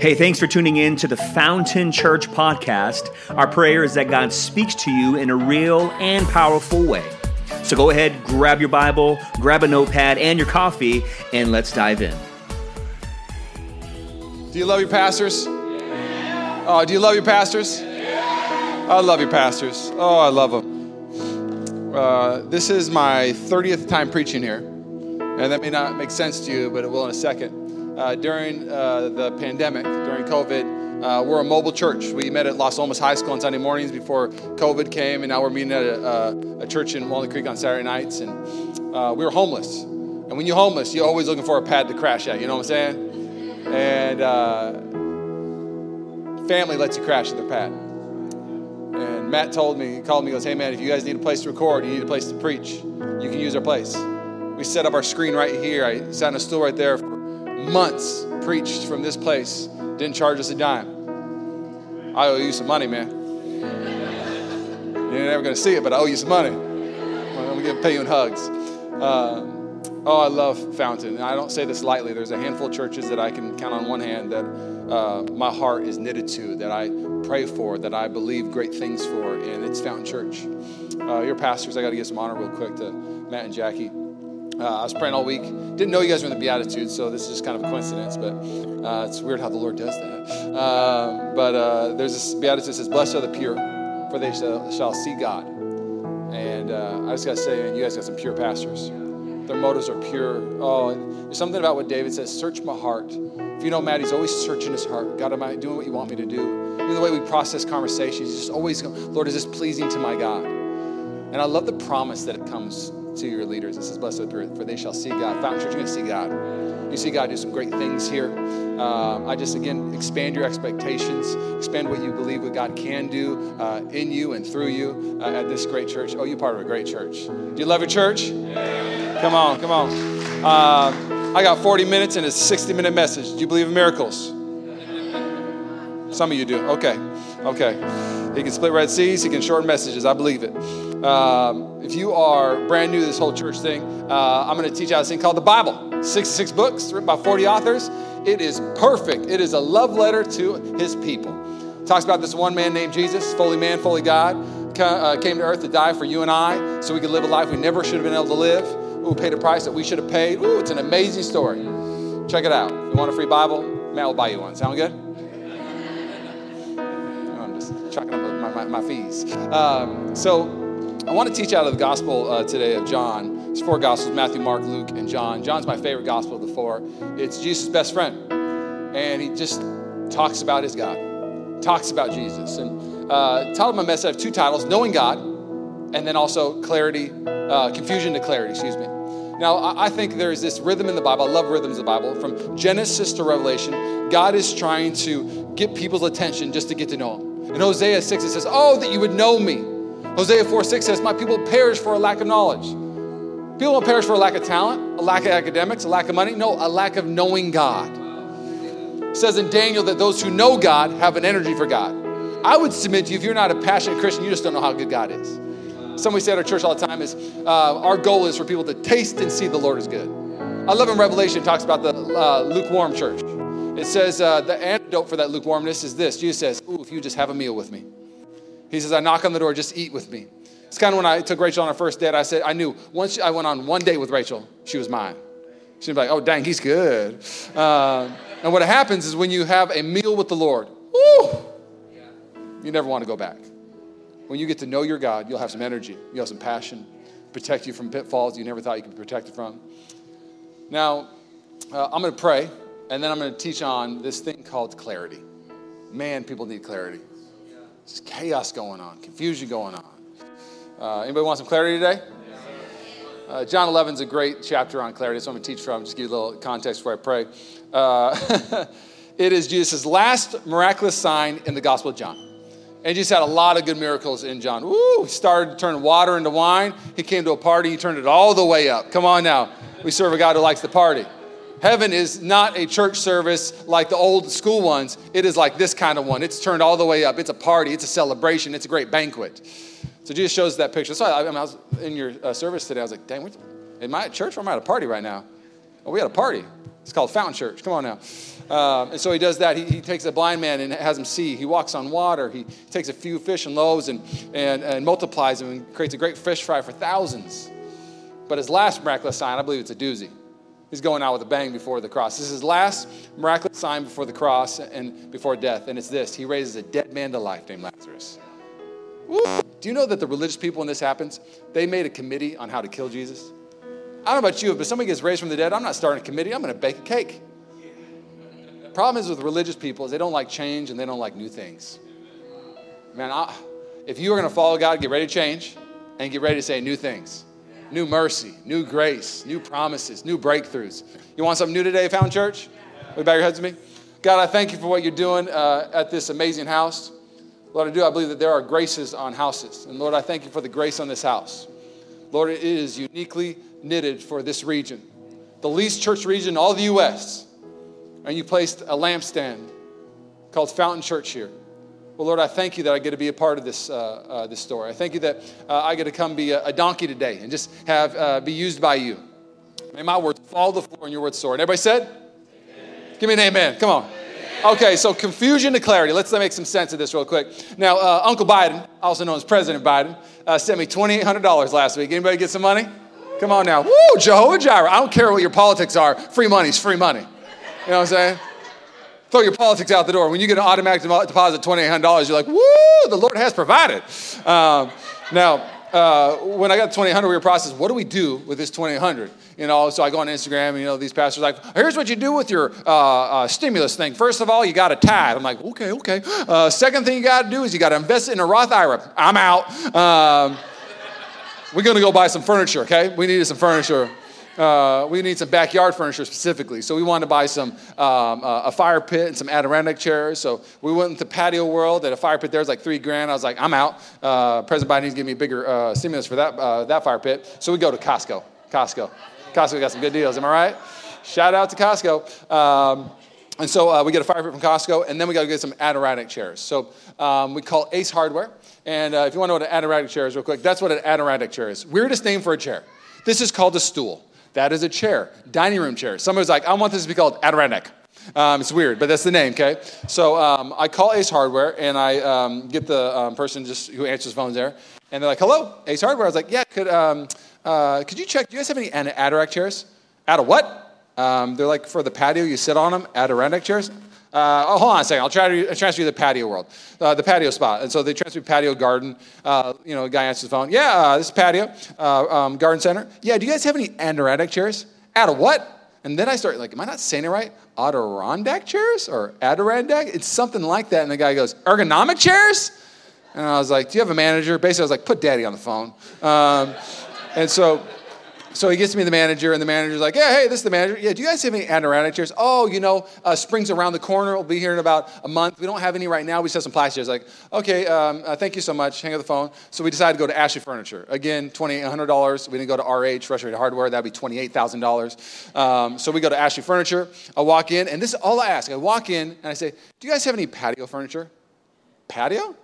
Hey, thanks for tuning in to the Fountain Church podcast. Our prayer is that God speaks to you in a real and powerful way. So go ahead, grab your Bible, grab a notepad and your coffee, and let's dive in. Do you love your pastors? Oh, do you love your pastors? I love your pastors. Oh, I love them. Uh, this is my 30th time preaching here, and that may not make sense to you, but it will in a second uh, during uh, the pandemic, during COVID. Uh, we're a mobile church. We met at Las Lomas High School on Sunday mornings before COVID came, and now we're meeting at a, a church in Walnut Creek on Saturday nights. And uh, we were homeless. And when you're homeless, you're always looking for a pad to crash at. You know what I'm saying? And uh, family lets you crash at their pad. And Matt told me, he called me, he goes, Hey man, if you guys need a place to record, you need a place to preach, you can use our place. We set up our screen right here. I sat on a stool right there months preached from this place, didn't charge us a dime. I owe you some money, man. You're never going to see it, but I owe you some money. I'm going to pay you in hugs. Uh, oh, I love Fountain. And I don't say this lightly. There's a handful of churches that I can count on one hand that uh, my heart is knitted to, that I pray for, that I believe great things for, and it's Fountain Church. Uh, your pastors, I got to give some honor real quick to Matt and Jackie. Uh, I was praying all week. Didn't know you guys were in the Beatitudes, so this is just kind of a coincidence, but uh, it's weird how the Lord does that. Uh, but uh, there's this Beatitude that says, Blessed are the pure, for they shall, shall see God. And uh, I just got to say, man, you guys got some pure pastors. Their motives are pure. Oh, there's something about what David says search my heart. If you know Matt, he's always searching his heart. God, am I doing what you want me to do? Even the way we process conversations, he's just always Lord, is this pleasing to my God? And I love the promise that it comes to your leaders. It says, Blessed are for they shall see God. Fountain Church, you're going to see God. You see God do some great things here. Uh, I just, again, expand your expectations, expand what you believe what God can do uh, in you and through you uh, at this great church. Oh, you're part of a great church. Do you love your church? Yeah. Come on, come on. Uh, I got 40 minutes and a 60 minute message. Do you believe in miracles? Some of you do. Okay, okay. He can split Red Seas, he can shorten messages. I believe it. Um, if you are brand new to this whole church thing, uh, I'm going to teach you this thing called the Bible. 66 books written by 40 authors. It is perfect. It is a love letter to his people. It talks about this one man named Jesus, fully man, fully God, uh, came to earth to die for you and I so we could live a life we never should have been able to live. Ooh, paid a price that we should have paid. Ooh, it's an amazing story. Check it out. If you want a free Bible? Matt will buy you one. Sound good? I'm just chucking up my, my, my fees. Um, so I want to teach out of the gospel uh, today of John. It's four gospels Matthew, Mark, Luke, and John. John's my favorite gospel of the four. It's Jesus' best friend. And he just talks about his God, talks about Jesus. And uh, titled my message, I have two titles Knowing God, and then also clarity, uh, confusion to clarity, excuse me. Now, I think there's this rhythm in the Bible. I love rhythms of the Bible. From Genesis to Revelation, God is trying to get people's attention just to get to know Him. In Hosea 6, it says, Oh, that you would know me Hosea 4 6 says, My people perish for a lack of knowledge. People don't perish for a lack of talent, a lack of academics, a lack of money. No, a lack of knowing God. It says in Daniel that those who know God have an energy for God. I would submit to you, if you're not a passionate Christian, you just don't know how good God is. Something we say at our church all the time is uh, our goal is for people to taste and see the Lord is good. I love in Revelation, talks about the uh, lukewarm church. It says uh, the antidote for that lukewarmness is this Jesus says, Ooh, if you just have a meal with me. He says, I knock on the door, just eat with me. It's kind of when I took Rachel on our first date. I said, I knew once I went on one date with Rachel, she was mine. She'd be like, oh, dang, he's good. Uh, and what happens is when you have a meal with the Lord, woo, you never want to go back. When you get to know your God, you'll have some energy, you'll have some passion, protect you from pitfalls you never thought you could be protected from. Now, uh, I'm going to pray, and then I'm going to teach on this thing called clarity. Man, people need clarity. Chaos going on, confusion going on. Uh, anybody want some clarity today? Uh, John 11 is a great chapter on clarity. So I'm going to teach from. Just give you a little context before I pray. Uh, it is Jesus' last miraculous sign in the Gospel of John. And Jesus had a lot of good miracles in John. Woo! He started to turn water into wine. He came to a party. He turned it all the way up. Come on now. We serve a God who likes the party. Heaven is not a church service like the old school ones. It is like this kind of one. It's turned all the way up. It's a party, it's a celebration, it's a great banquet. So Jesus shows that picture. So I, I, was in your uh, service today. I was like, dang, am I at church or am I at a party right now? Oh, we had a party. It's called Fountain Church. Come on now. Um, and so he does that. He, he, takes a blind man and has him see. He walks on water. He takes a few fish and loaves and, and, and multiplies them and creates a great fish fry for thousands. But his last miraculous sign, I believe it's a doozy. He's going out with a bang before the cross. This is his last miraculous sign before the cross and before death. And it's this He raises a dead man to life named Lazarus. Woo. Do you know that the religious people, when this happens, they made a committee on how to kill Jesus? I don't know about you, but if somebody gets raised from the dead, I'm not starting a committee, I'm going to bake a cake. Problem is with religious people is they don't like change and they don't like new things. Man, I, if you are going to follow God, get ready to change and get ready to say new things. New mercy, new grace, new promises, new breakthroughs. You want something new today, Fountain Church? Will you bow your heads to me? God, I thank you for what you're doing uh, at this amazing house. Lord, I do. I believe that there are graces on houses. And Lord, I thank you for the grace on this house. Lord, it is uniquely knitted for this region, the least church region in all the U.S. And you placed a lampstand called Fountain Church here. Well, Lord, I thank you that I get to be a part of this, uh, uh, this story. I thank you that uh, I get to come be a, a, donkey today and just have uh, be used by you. May my words fall to the floor and your words soar. And everybody said? Amen. Give me an amen. Come on. Okay, so confusion to clarity. Let's make some sense of this real quick. Now, uh, Uncle Biden, also known as President Biden, uh, sent me $2,800 last week. Anybody get some money? Come on now. Woo, Jehovah Jireh. I don't care what your politics are. Free money's free money. You know what I'm saying? Throw your politics out the door. When you get an automatic deposit $2,800, you're like, woo, the Lord has provided. Um, now, uh, when I got 2,800, we were processing, what do we do with this 2,800? You know, so I go on Instagram, and, you know, these pastors like, here's what you do with your uh, uh, stimulus thing. First of all, you got to tithe. I'm like, okay, okay. Uh, second thing you got to do is you got to invest it in a Roth IRA. I'm out. Um, we're going to go buy some furniture, okay? We needed some furniture. Uh, we need some backyard furniture specifically. So we wanted to buy some um, uh, a fire pit and some Adirondack chairs. So we went into patio world. At a fire pit, there was like three grand. I was like, I'm out. Uh, President Biden needs to give me a bigger uh, stimulus for that uh, that fire pit. So we go to Costco. Costco. Costco got some good deals. Am I right? Shout out to Costco. Um, and so uh, we get a fire pit from Costco, and then we got to get some Adirondack chairs. So um, we call Ace Hardware. And if you want to know what an Adirondack chair is, real quick, that's what an Adirondack chair is. Weirdest name for a chair. This is called a stool. That is a chair, dining room chair. Somebody's like, I want this to be called Adirondack. Um, it's weird, but that's the name, okay? So um, I call Ace Hardware and I um, get the um, person just who answers phones there, and they're like, "Hello, Ace Hardware." I was like, "Yeah, could um, uh, could you check? Do you guys have any Adirondack chairs? Out of what?" Um, they're like for the patio, you sit on them, Adirondack chairs. Uh, oh, hold on a second. I'll try to transfer you to the patio world, uh, the patio spot. And so they transfer to patio garden. Uh, you know, a guy answers the phone. Yeah, uh, this is patio uh, um, garden center. Yeah, do you guys have any Adirondack chairs? Out of what? And then I start like, am I not saying it right? Adirondack chairs or Adirondack? It's something like that. And the guy goes, ergonomic chairs? And I was like, do you have a manager? Basically, I was like, put daddy on the phone. Um, and so so he gets me the manager, and the manager's like, "Yeah, hey, this is the manager. Yeah, do you guys have any Adirondack chairs? Oh, you know, uh, spring's around the corner. We'll be here in about a month. We don't have any right now. We just have some plastic chairs." Like, okay, um, uh, thank you so much. Hang up the phone. So we decided to go to Ashley Furniture. Again, $2,800. We didn't go to RH, Restoration Hardware. That'd be $28,000. Um, so we go to Ashley Furniture. I walk in, and this is all I ask. I walk in, and I say, do you guys have any patio furniture? Patio?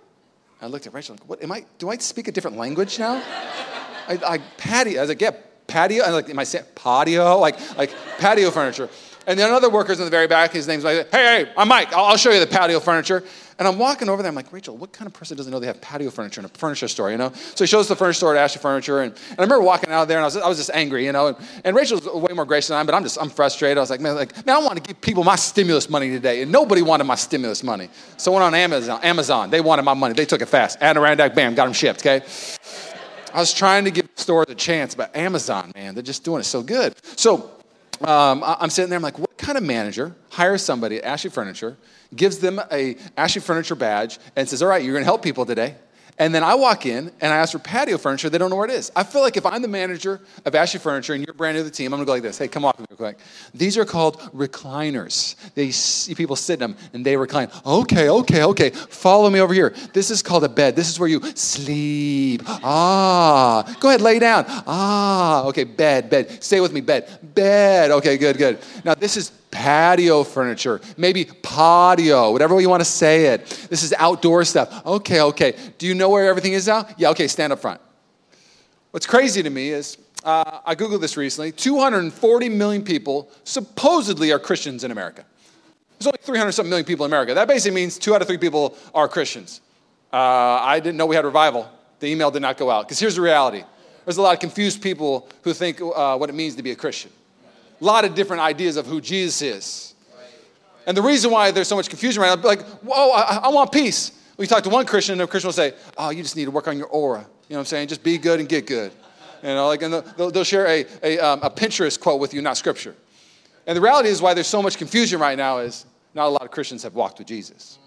I looked at Rachel, like, what, am I, do I speak a different language now? I, I patio, I was like, yeah, patio. And like, am I saying patio? Like, like patio furniture. And then other workers in the very back, his name's like, hey, hey, I'm Mike. I'll, I'll show you the patio furniture. And I'm walking over there. I'm like, Rachel, what kind of person doesn't know they have patio furniture in a furniture store, you know? So he shows the furniture store at Ashley Furniture. And, and I remember walking out of there and I was, I was just angry, you know? And, and Rachel's way more gracious than I am, but I'm just, I'm frustrated. I was like, man, like, man, I want to give people my stimulus money today. And nobody wanted my stimulus money. So I went on Amazon. Amazon. They wanted my money. They took it fast. Adirondack, bam, got them shipped, okay? I was trying to give stores a chance, but Amazon, man, they're just doing it so good. So um, I'm sitting there, I'm like, what kind of manager hires somebody at Ashley Furniture, gives them a Ashley Furniture badge, and says, all right, you're going to help people today. And then I walk in and I ask for patio furniture. They don't know where it is. I feel like if I'm the manager of Ashley Furniture and you're brand new to the team, I'm gonna go like this. Hey, come walk with me real quick. These are called recliners. They see people sit in them and they recline. Okay, okay, okay. Follow me over here. This is called a bed. This is where you sleep. Ah, go ahead, lay down. Ah, okay, bed, bed. Stay with me, bed, bed. Okay, good, good. Now this is patio furniture, maybe patio, whatever you want to say it. This is outdoor stuff. Okay, okay. Do you know where everything is now? Yeah, okay, stand up front. What's crazy to me is uh, I Googled this recently 240 million people supposedly are Christians in America. There's only 300 something million people in America. That basically means two out of three people are Christians. Uh, I didn't know we had revival. The email did not go out. Because here's the reality there's a lot of confused people who think uh, what it means to be a Christian. A lot of different ideas of who Jesus is. And the reason why there's so much confusion right now, like, whoa, I, I want peace. We talk to one Christian, and a Christian will say, oh, you just need to work on your aura. You know what I'm saying? Just be good and get good. You know, like, and they'll, they'll share a, a, um, a Pinterest quote with you, not scripture. And the reality is why there's so much confusion right now is not a lot of Christians have walked with Jesus.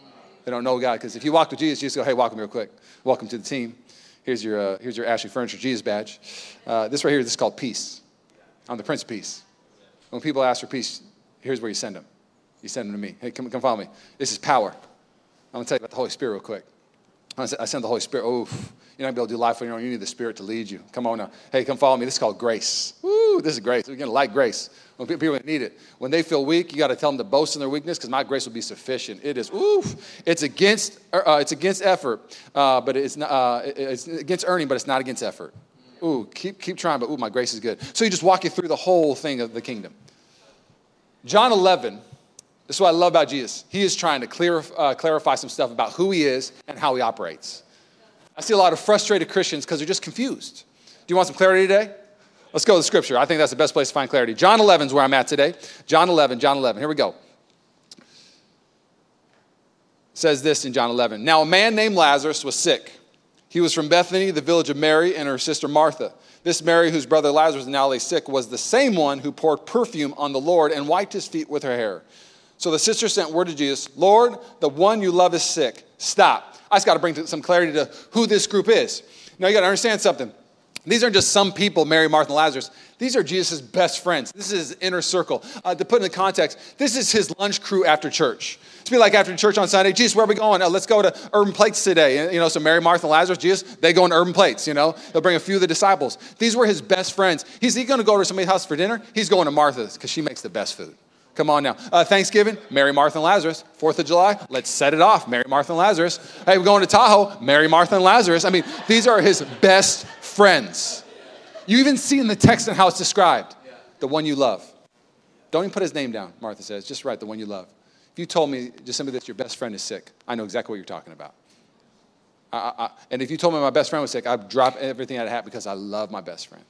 They don't know God because if you walk with Jesus, you just go, hey, welcome real quick. Welcome to the team. Here's your, uh, here's your Ashley Furniture Jesus badge. Uh, this right here, this is called peace. I'm the Prince of Peace. When people ask for peace, here's where you send them. You send them to me. Hey, come, come follow me. This is power. I'm going to tell you about the Holy Spirit real quick. I send the Holy Spirit. Oh, you're not going to be able to do life on your own. You need the Spirit to lead you. Come on now. Hey, come follow me. This is called grace. Woo, this is grace. We're going to like grace. When people need it. When they feel weak, you got to tell them to boast in their weakness because my grace will be sufficient. It is, oof. It's against, uh, it's against effort, uh, but it's, not, uh, it's against earning, but it's not against effort. Ooh, keep, keep trying, but ooh, my grace is good. So you just walk you through the whole thing of the kingdom. John 11 this is what I love about Jesus. He is trying to clear, uh, clarify some stuff about who he is and how he operates. I see a lot of frustrated Christians because they're just confused. Do you want some clarity today? Let's go to the scripture. I think that's the best place to find clarity. John 11 is where I'm at today. John 11, John 11. Here we go. It says this in John 11. Now, a man named Lazarus was sick. He was from Bethany, the village of Mary, and her sister Martha. This Mary, whose brother Lazarus now lay sick, was the same one who poured perfume on the Lord and wiped his feet with her hair. So the sister sent word to Jesus Lord, the one you love is sick. Stop. I just got to bring some clarity to who this group is. Now you got to understand something. These aren't just some people, Mary, Martha, and Lazarus. These are Jesus' best friends. This is his inner circle. Uh, to put in the context, this is his lunch crew after church. It's be like after church on Sunday, Jesus, where are we going? Uh, let's go to Urban Plates today. And, you know, so Mary, Martha, and Lazarus, Jesus, they go in Urban Plates, you know. They'll bring a few of the disciples. These were his best friends. He's he going to go to somebody's house for dinner? He's going to Martha's because she makes the best food. Come on now. Uh, Thanksgiving, Mary, Martha, and Lazarus. Fourth of July, let's set it off. Mary, Martha, and Lazarus. Hey, we're going to Tahoe. Mary, Martha, and Lazarus. I mean, these are his best friends. You even see in the text and how it's described the one you love. Don't even put his name down, Martha says. Just write the one you love. If you told me just simply that your best friend is sick, I know exactly what you're talking about. I, I, and if you told me my best friend was sick, I'd drop everything I had because I love my best friend.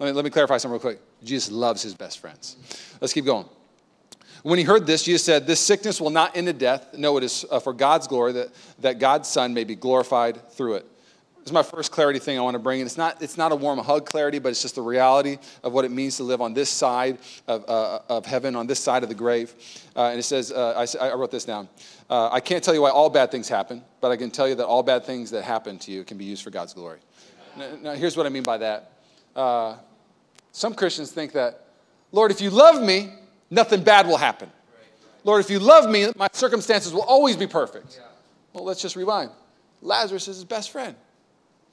Let me, let me clarify something real quick. Jesus loves his best friends. Let's keep going. When he heard this, Jesus said, This sickness will not end in death. No, it is uh, for God's glory that, that God's Son may be glorified through it. This is my first clarity thing I want to bring. And it's not, it's not a warm hug clarity, but it's just the reality of what it means to live on this side of, uh, of heaven, on this side of the grave. Uh, and it says, uh, I, I, wrote this down. Uh, I can't tell you why all bad things happen, but I can tell you that all bad things that happen to you can be used for God's glory. Now, now here's what I mean by that. Uh, some Christians think that, Lord, if you love me, nothing bad will happen. Lord, if you love me, my circumstances will always be perfect. Well, let's just rewind. Lazarus is his best friend.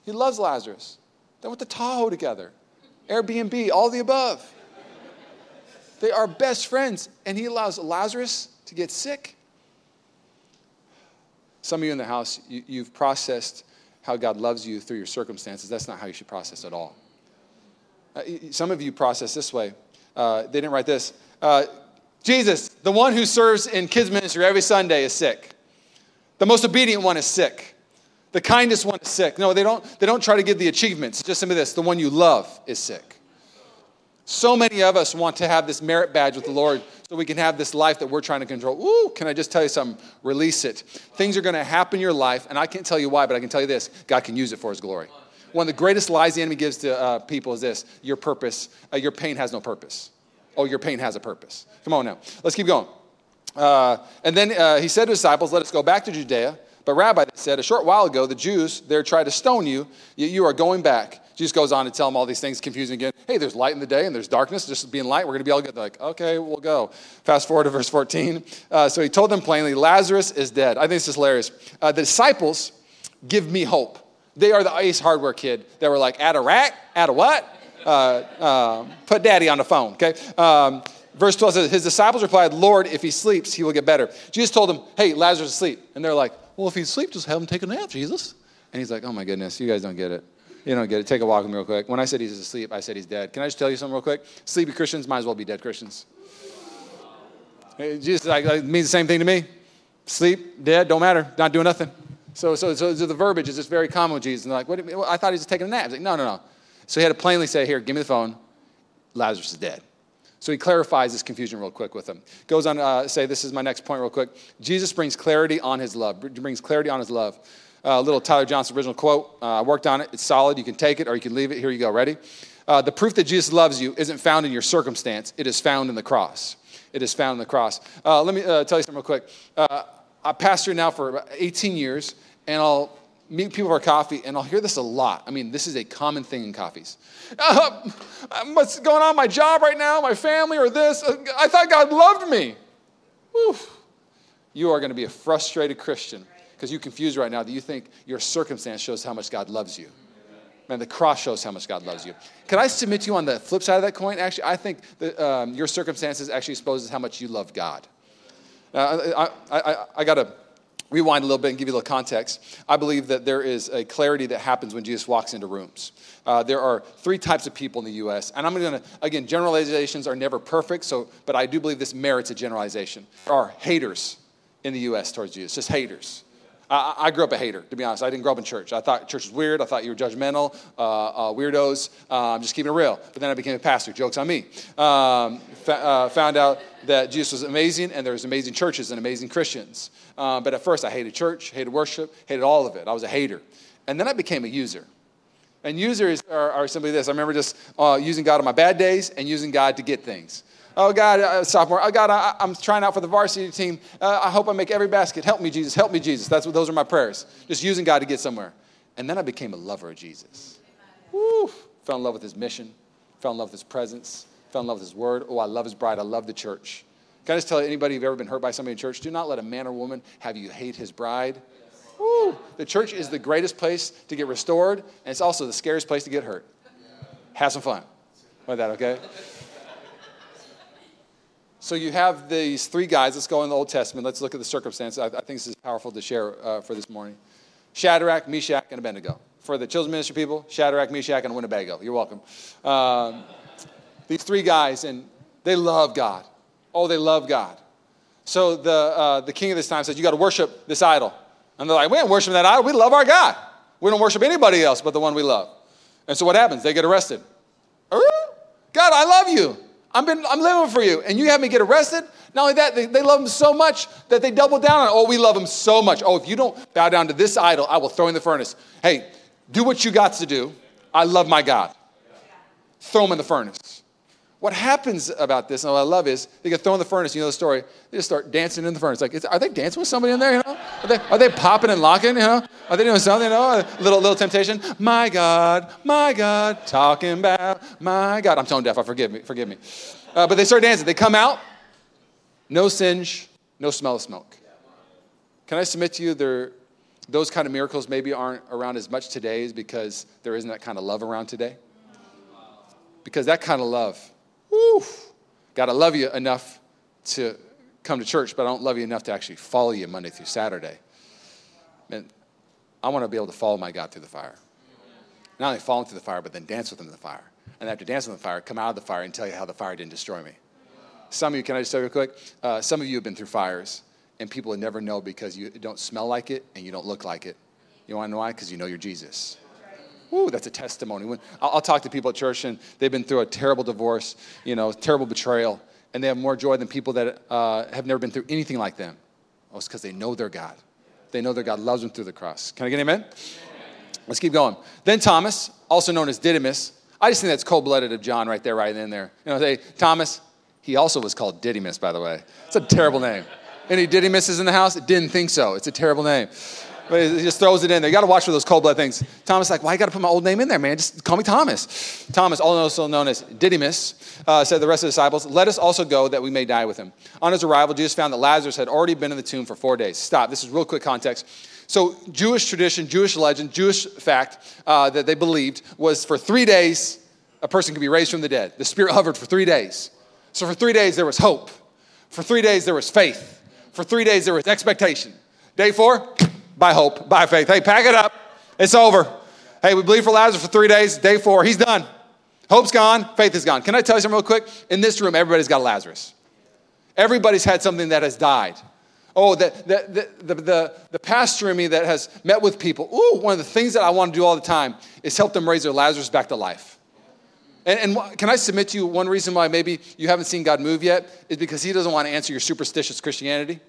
He loves Lazarus. They went to Tahoe together, Airbnb, all the above. They are best friends, and he allows Lazarus to get sick. Some of you in the house, you, have processed how God loves you through your circumstances. That's not how you should process at all. Uh, some of you process this way. Uh, they didn't write this. Uh, Jesus, the one who serves in kids' ministry every Sunday, is sick. The most obedient one is sick. The kindest one is sick. No, they don't, they don't try to give the achievements. Just some of this. The one you love is sick. So many of us want to have this merit badge with the Lord so we can have this life that we're trying to control. Ooh, can I just tell you something? Release it. Things are going to happen in your life, and I can't tell you why, but I can tell you this God can use it for His glory. One of the greatest lies the enemy gives to uh, people is this your purpose, uh, your pain has no purpose. Oh, your pain has a purpose. Come on now. Let's keep going. Uh, and then uh, he said to his disciples, Let us go back to Judea. But Rabbi said, A short while ago, the Jews there tried to stone you, yet you are going back. Jesus goes on to tell them all these things, confusing again. Hey, there's light in the day and there's darkness. Just being light, we're going to be all good. They're like, okay, we'll go. Fast forward to verse 14. Uh, so he told them plainly, Lazarus is dead. I think this is hilarious. Uh, the disciples give me hope. They are the Ace Hardware kid that were like, add a rack, add a what? Uh, uh, put daddy on the phone, okay? Um, verse 12 says, His disciples replied, Lord, if he sleeps, he will get better. Jesus told them, Hey, Lazarus is asleep. And they're like, Well, if he's asleep, just have him take a nap, Jesus. And he's like, Oh my goodness, you guys don't get it. You don't get it. Take a walk with me real quick. When I said he's asleep, I said he's dead. Can I just tell you something real quick? Sleepy Christians might as well be dead Christians. Jesus like, like, means the same thing to me. Sleep, dead, don't matter, not doing nothing. So, so, so, the verbiage is just very common with Jesus. And like, what, I thought he was taking a nap. He's like, no, no, no. So he had to plainly say, here, give me the phone. Lazarus is dead. So he clarifies this confusion real quick with them. Goes on to uh, say, this is my next point real quick. Jesus brings clarity on his love, brings clarity on his love. Uh, little Tyler Johnson original quote. Uh, I worked on it. It's solid. You can take it or you can leave it. Here you go. Ready? Uh, the proof that Jesus loves you isn't found in your circumstance. It is found in the cross. It is found in the cross. Uh, let me uh, tell you something real quick. I pastor now for about 18 years, and I'll meet people for coffee, and I'll hear this a lot. I mean, this is a common thing in coffees. Uh, what's going on my job right now, my family, or this? I thought God loved me. Whew. You are going to be a frustrated Christian because you're confused right now that you think your circumstance shows how much God loves you. Man, the cross shows how much God loves you. Can I submit to you on the flip side of that coin? Actually, I think that um, your circumstances actually exposes how much you love God. Uh, I, I, I got to rewind a little bit and give you a little context. I believe that there is a clarity that happens when Jesus walks into rooms. Uh, there are three types of people in the U.S., and I'm going to, again, generalizations are never perfect, so, but I do believe this merits a generalization. There are haters in the U.S. towards Jesus, just haters. I, I, grew up a hater, to be honest. I didn't grow up in church. I thought church was weird. I thought you were judgmental, uh, uh, weirdos. Uh, I'm just keeping it real. But then I became a pastor. Joke's on me. Um, fa- uh, found out that Jesus was amazing and there was amazing churches and amazing Christians. Uh, but at first, I hated church, hated worship, hated all of it. I was a hater. And then I became a user. And users are, are simply this I remember just uh, using God on my bad days and using God to get things. Oh, God, uh, sophomore. Oh, God, I, am trying out for the varsity team. Uh, I hope I make every basket. Help me, Jesus. Help me, Jesus. That's what, those are my prayers. Just using God to get somewhere. And then I became a lover of Jesus. Woo! Fell in love with his mission, fell in love with his presence, fell in love with his word. Oh, I love his bride. I love the church. Can I just tell anybody who've ever been hurt by somebody in church, do not let a man or woman have you hate his bride. Woo! The church is the greatest place to get restored, and it's also the scariest place to get hurt. Have some fun with that, okay? So you have these three guys. Let's go in the Old Testament. Let's look at the circumstances. I, I think this is powerful to share uh, for this morning. Shadrach, Meshach, and Abednego. For the children's ministry people, Shadrach, Meshach, and Winnebago. You're welcome. Um, these three guys, and they love God. Oh, they love God. So the, uh, the king of this time says, You got to worship this idol. And they're like, We don't worship that idol. We love our God. We don't worship anybody else but the one we love. And so what happens? They get arrested. God, I love you. I've been, I'm living for you. And you have me get arrested? Not only that, they, they love him so much that they double down on. Oh, we love him so much. Oh, if you don't bow down to this idol, I will throw in the furnace. Hey, do what you got to do. I love my God. Throw him in the furnace. What happens about this, and what I love is, they get thrown in the furnace. You know the story. They just start dancing in the furnace. Like, are they dancing with somebody in there? You know, are they, are they popping and locking? You know, are they doing something? You know, a little little temptation. My God, my God, talking about my God. I'm tone deaf. I forgive me. Forgive me. Uh, but they start dancing. They come out, no singe, no smell of smoke. Can I submit to you, there, those kind of miracles maybe aren't around as much today, is because there isn't that kind of love around today. Because that kind of love Whew. God, I love you enough to come to church, but I don't love you enough to actually follow you Monday through Saturday. Man, I want to be able to follow my God through the fire. Not only follow him through the fire, but then dance with him in the fire. And after dancing in the fire, come out of the fire and tell you how the fire didn't destroy me. Some of you, can I just tell you real quick? Uh, some of you have been through fires, and people would never know because you don't smell like it and you don't look like it. You want to know why? Because you know you're Jesus. Ooh, that's a testimony. When, I'll, I'll, talk to people at church and they've been through a terrible divorce, you know, terrible betrayal, and they have more joy than people that uh, have never been through anything like them. Oh, it's because they know their God. They know their God loves them through the cross. Can I get amen? amen? Let's keep going. Then Thomas, also known as Didymus. I just think that's cold blooded of John right there, right in there. You know, say, Thomas, he also was called Didymus, by the way. It's a terrible name. Any Didymuses in the house? Didn't think so. It's a terrible name. But he just throws it in there. You got to watch for those cold blood things. Thomas like, why you got to put my old name in there, man? Just call me Thomas. Thomas, also known as Didymus, uh, said the rest of the disciples, let us also go that we may die with him. On his arrival, Jesus found that Lazarus had already been in the tomb for four days. Stop. This is real quick context. So, Jewish tradition, Jewish legend, Jewish fact uh, that they believed was for three days, a person could be raised from the dead. The spirit hovered for three days. So, for three days, there was hope. For three days, there was faith. For three days, there was expectation. Day four, by hope, by faith. Hey, pack it up. It's over. Hey, we believe for Lazarus for three days. Day four, he's done. Hope's gone. Faith is gone. Can I tell you something real quick? In this room, everybody's got a Lazarus. Everybody's had something that has died. Oh, the, the, the, the, the pastor in me that has met with people. Ooh, one of the things that I want to do all the time is help them raise their Lazarus back to life. And, and, can I submit to you one reason why maybe you haven't seen God move yet is because He doesn't want to answer your superstitious Christianity?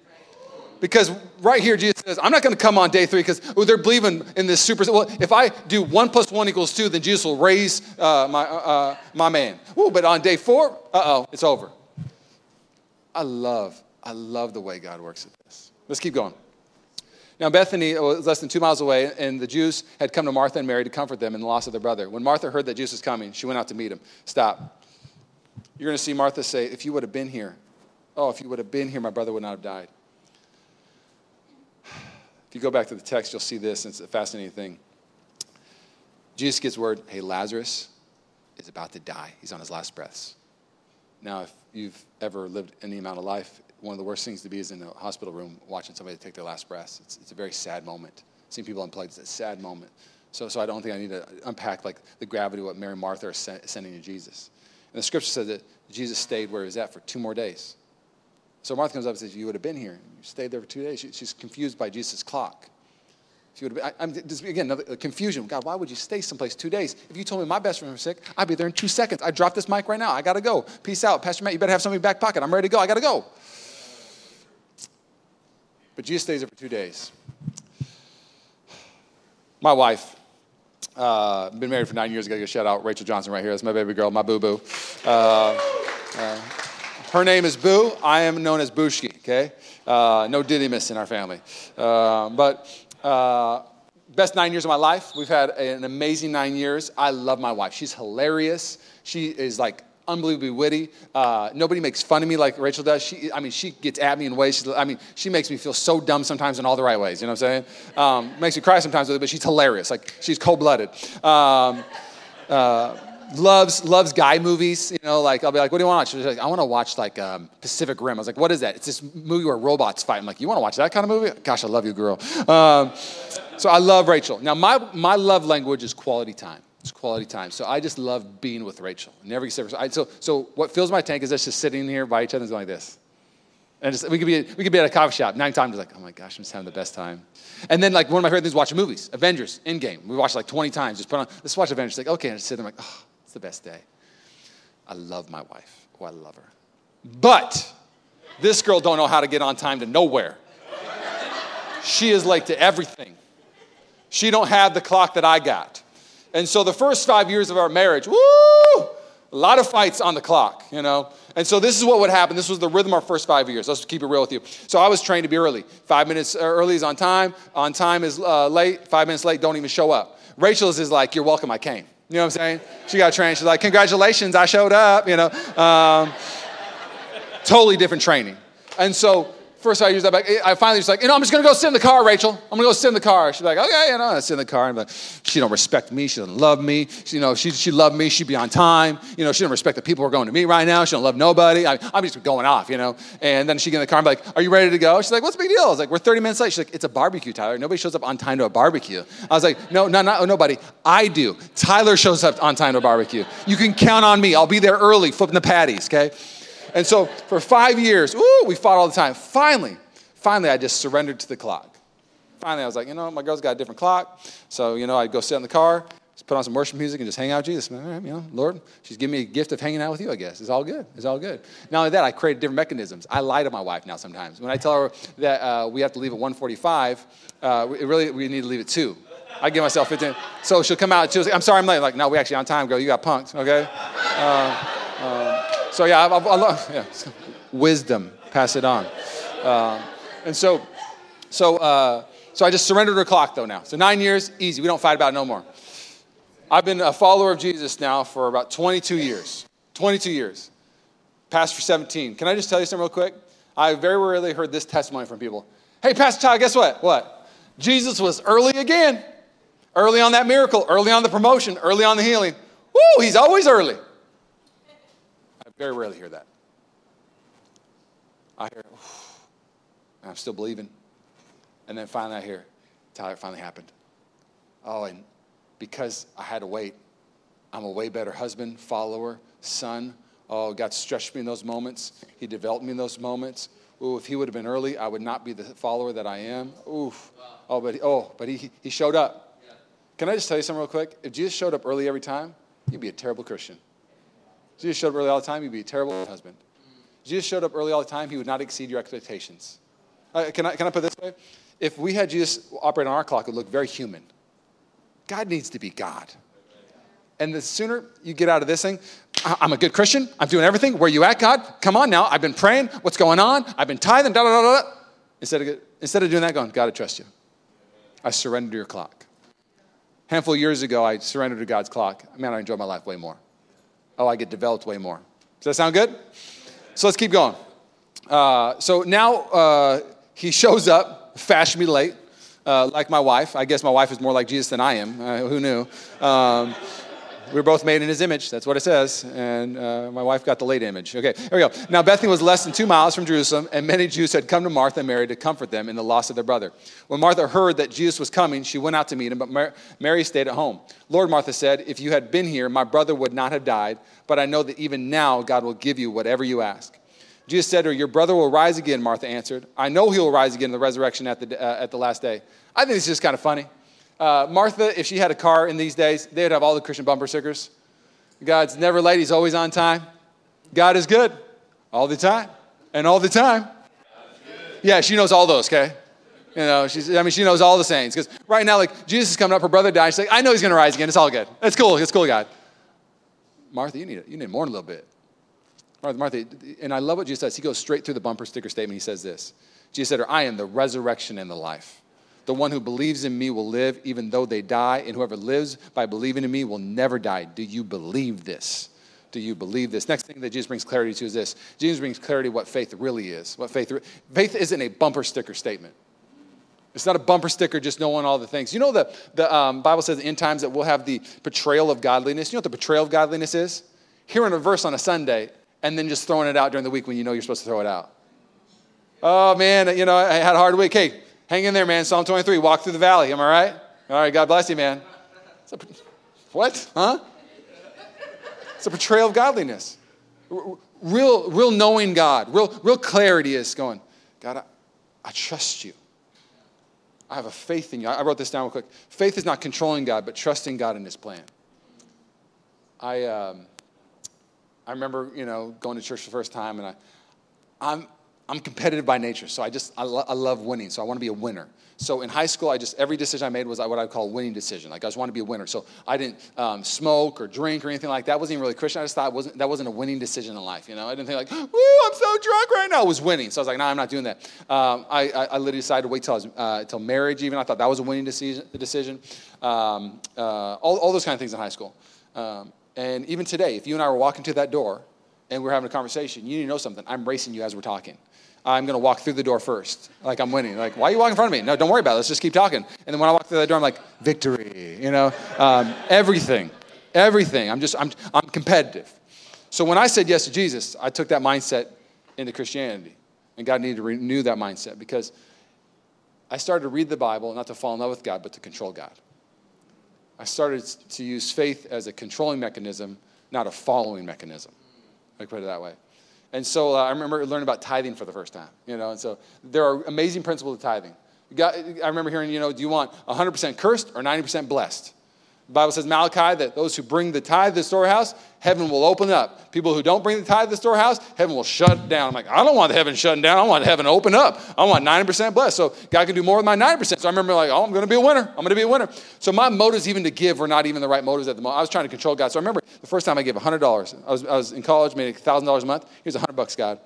Because right here, Jesus says, I'm not going to come on day three because oh, they're believing in this super. Well, if I do one plus one equals two, then Jesus will raise uh, my, uh, uh my man. Ooh, but on day four, uh oh, it's over. I love, I love the way God works at this. Let's keep going. Now, Bethany was less than two miles away, and the Jews had come to Martha and Mary to comfort them in the loss of their brother. When Martha heard that Jesus was coming, she went out to meet him. Stop. You're going to see Martha say, If you would have been here, oh, if you would have been here, my brother would not have died. If you go back to the text, you'll see this, and it's a fascinating thing. Jesus gets word, hey, Lazarus is about to die. He's on his last breaths. Now, if you've ever lived any amount of life, one of the worst things to be is in a hospital room watching somebody take their last breaths. It's, it's a very sad moment. Seeing people unplugged is a sad moment. So, so I don't think I need to unpack like the gravity of what Mary and Martha are sending to Jesus. And the scripture says that Jesus stayed where he was at for two more days. So Martha comes up and says, You would have been here. You stayed there for two days. She, she's confused by Jesus' clock. She would have been, I, just, again, another confusion. God, why would you stay someplace two days? If you told me my best friend was sick, I'd be there in two seconds. I drop this mic right now. I got to go. Peace out. Pastor Matt, you better have something in your back pocket. I'm ready to go. I got to go. But Jesus stays there for two days. My wife, uh, been married for nine years. I Got to give a shout out Rachel Johnson right here. That's my baby girl, my boo boo. Uh, uh, her name is Boo. I am known as Booshki, okay? Uh, no Didymus in our family. Uh, but uh, best nine years of my life. We've had an amazing nine years. I love my wife. She's hilarious. She is like unbelievably witty. Uh, nobody makes fun of me like Rachel does. She, I mean, she gets at me in ways. I mean, she makes me feel so dumb sometimes in all the right ways. You know what I'm saying? Um, makes me cry sometimes with it, but she's hilarious. Like she's cold blooded. Um, uh, loves loves guy movies. You know, like I'll be like, "What do you want to watch?" She's like, "I want to watch like um, Pacific Rim." I was like, "What is that?" It's this movie where robots fight. I'm like, "You want to watch that kind of movie?" Gosh, I love you, girl. Um, so I love Rachel. Now my my love language is quality time. It's quality time. So I just love being with Rachel. Never get separate. So so what fills my tank is us just sitting here by each other and going like this. And just, we could be we could be at a coffee shop nine times. Like, oh my gosh, I'm just having the best time. And then like one of my favorite things, watching movies, Avengers, Endgame. We watched like 20 times. Just put on, let's watch Avengers. Like, okay, and I sit there, I'm like, oh, it's the best day. I love my wife. Oh, I love her. But this girl don't know how to get on time to nowhere. She is late to everything. She don't have the clock that I got. And so the first five years of our marriage, woo, a lot of fights on the clock, you know. And so this is what would happen. This was the rhythm of our first five years. Let's keep it real with you. So I was trained to be early. Five minutes early is on time. On time is uh, late. Five minutes late, don't even show up. Rachel's is like, you're welcome, I came. You know what I'm saying? She got trained. She's like, congratulations, I showed up, you know. Um, totally different training. And so First I used that back. I finally was like, you know, I'm just gonna go sit in the car, Rachel. I'm gonna go sit in the car. She's like, okay, you know, I sit in the car. And like, she don't respect me. She doesn't love me. She, you know, she she loved me. She'd be on time. You know, she don't respect the people who are going to meet right now. She don't love nobody. I, am just going off, you know. And then she get in the car and be like, are you ready to go? She's like, what's the big deal? I was like, we're 30 minutes late. She's like, it's a barbecue, Tyler. Nobody shows up on time to a barbecue. I was like, no, no, no, nobody. I do. Tyler shows up on time to a barbecue. You can count on me. I'll be there early, flipping the patties, okay? And so for five years, ooh, we fought all the time. Finally, finally, I just surrendered to the clock. Finally, I was like, you know, my girl's got a different clock. So, you know, I'd go sit in the car, just put on some worship music and just hang out with Jesus. You know, Lord, she's giving me a gift of hanging out with you, I guess. It's all good. It's all good. Not only that, I created different mechanisms. I lie to my wife now sometimes. When I tell her that uh, we have to leave at 145, uh, we really, we need to leave at 2. I give myself 15. So she'll come out 2. Like, I'm sorry I'm late. I'm like, no, we actually on time, girl. You got punked, okay? Uh, um, so, yeah, I, I, I love yeah. wisdom. Pass it on. Uh, and so, so, uh, so I just surrendered her clock though now. So nine years, easy. We don't fight about it no more. I've been a follower of Jesus now for about 22 years. 22 years. Pastor for 17. Can I just tell you something real quick? I very rarely heard this testimony from people. Hey, Pastor Todd, guess what? What? Jesus was early again. Early on that miracle, early on the promotion, early on the healing. Woo, he's always early. I very rarely hear that. I hear, I'm still believing. And then finally I hear, Tyler, it finally happened. Oh, and because I had to wait. I'm a way better husband, follower, son. Oh, God stretched me in those moments. He developed me in those moments. Ooh, if he would have been early, I would not be the follower that I am. Oof. Oh, but oh, but he, he showed up. Can I just tell you something real quick? If Jesus showed up early every time, you'd be a terrible Christian. If Jesus showed up early all the time, you'd be a terrible husband. If Jesus showed up early all the time, he would not exceed your expectations. Uh, can, I, can I put this way? If we had Jesus operate on our clock, it would look very human. God needs to be God. And the sooner you get out of this thing, I'm a good Christian. I'm doing everything. Where you at, God? Come on now. I've been praying. What's going on? I've been tithing. Da, da, da, da. Instead of, instead of doing that, going, God, I trust you. I surrender to your clock. A handful of years ago, I surrendered to God's clock. Man, I enjoy my life way more. Oh, I get developed way more. Does that sound good? So let's keep going. Uh, so now uh, he shows up, fashionably late, uh, like my wife. I guess my wife is more like Jesus than I am. Uh, who knew? Um, we were both made in his image. That's what it says. And uh, my wife got the late image. Okay, here we go. Now, Bethany was less than two miles from Jerusalem, and many Jews had come to Martha and Mary to comfort them in the loss of their brother. When Martha heard that Jesus was coming, she went out to meet him, but Mary stayed at home. Lord, Martha said, if you had been here, my brother would not have died, but I know that even now God will give you whatever you ask. Jesus said to her, Your brother will rise again, Martha answered. I know he will rise again in the resurrection at the, uh, at the last day. I think it's just kind of funny. Uh, Martha, if she had a car in these days, they would have all the Christian bumper stickers. God's never late, He's always on time. God is good all the time and all the time. Yeah, she knows all those, okay? You know, she's, I mean, she knows all the sayings. Because right now, like, Jesus is coming up, her brother died. She's like, I know he's going to rise again. It's all good. It's cool. It's cool, God. Martha, you need, you need more than a little bit. Martha, Martha, and I love what Jesus says. He goes straight through the bumper sticker statement. He says this Jesus said, I am the resurrection and the life. The one who believes in me will live even though they die, and whoever lives by believing in me will never die. Do you believe this? Do you believe this? Next thing that Jesus brings clarity to is this Jesus brings clarity what faith really is. What faith faith isn't a bumper sticker statement. It's not a bumper sticker just knowing all the things. You know the, the um, Bible says in times that we'll have the betrayal of godliness. You know what the betrayal of godliness is? Hearing a verse on a Sunday and then just throwing it out during the week when you know you're supposed to throw it out. Oh man, you know, I had a hard week. Hey, Hang in there, man. Psalm 23, walk through the valley. Am I right? All right, God bless you, man. A, what? Huh? It's a portrayal of godliness. Real, real knowing God, real, real clarity is going, God, I, I trust you. I have a faith in you. I wrote this down real quick. Faith is not controlling God, but trusting God in His plan. I, um, I remember, you know, going to church the first time, and I, I'm, I'm competitive by nature, so I just I, lo- I, love winning. So I want to be a winner. So in high school, I just every decision I made was what I call a winning decision. Like I just want to be a winner. So I didn't um, smoke or drink or anything like that. I wasn't even really Christian. I just thought wasn't, that wasn't a winning decision in life. You know, I didn't think like, "Woo, I'm so drunk right now." I was winning. So I was like, "No, nah, I'm not doing that." Um, I, I, I, literally decided to wait till was, uh, till marriage. Even I thought that was a winning decision. decision. Um, uh, all, all those kind of things in high school. Um, and even today, if you and I were walking to that door and we're having a conversation, you need to know something. I'm racing you as we're talking. I'm going to walk through the door first. Like I'm winning. Like, why are you walking in front of me? No, don't worry about it. Let's just keep talking. And then when I walk through that door, I'm like, victory. You know, um, everything, everything. I'm just, I'm, I'm competitive. So when I said yes to Jesus, I took that mindset into Christianity. And God needed to renew that mindset because I started to read the Bible, not to fall in love with God, but to control God. I started to use faith as a controlling mechanism, not a following mechanism. I put it that way. And so uh, I remember learning about tithing for the first time, you know, and so there are amazing principles of tithing. Got, I remember hearing, you know, do you want 100% cursed or 90% blessed? Bible says, Malachi, that those who bring the tithe to the storehouse, heaven will open up. People who don't bring the tithe to the storehouse, heaven will shut down. I'm like, I don't want heaven shutting down. I want heaven to open up. I want 90% blessed. So God can do more with my 90%. So I remember like, oh, I'm going to be a winner. I'm going to be a winner. So my motives even to give were not even the right motives at the moment. I was trying to control God. So I remember the first time I gave $100. I was, I was in college, made $1,000 a month. Here's 100 bucks, God.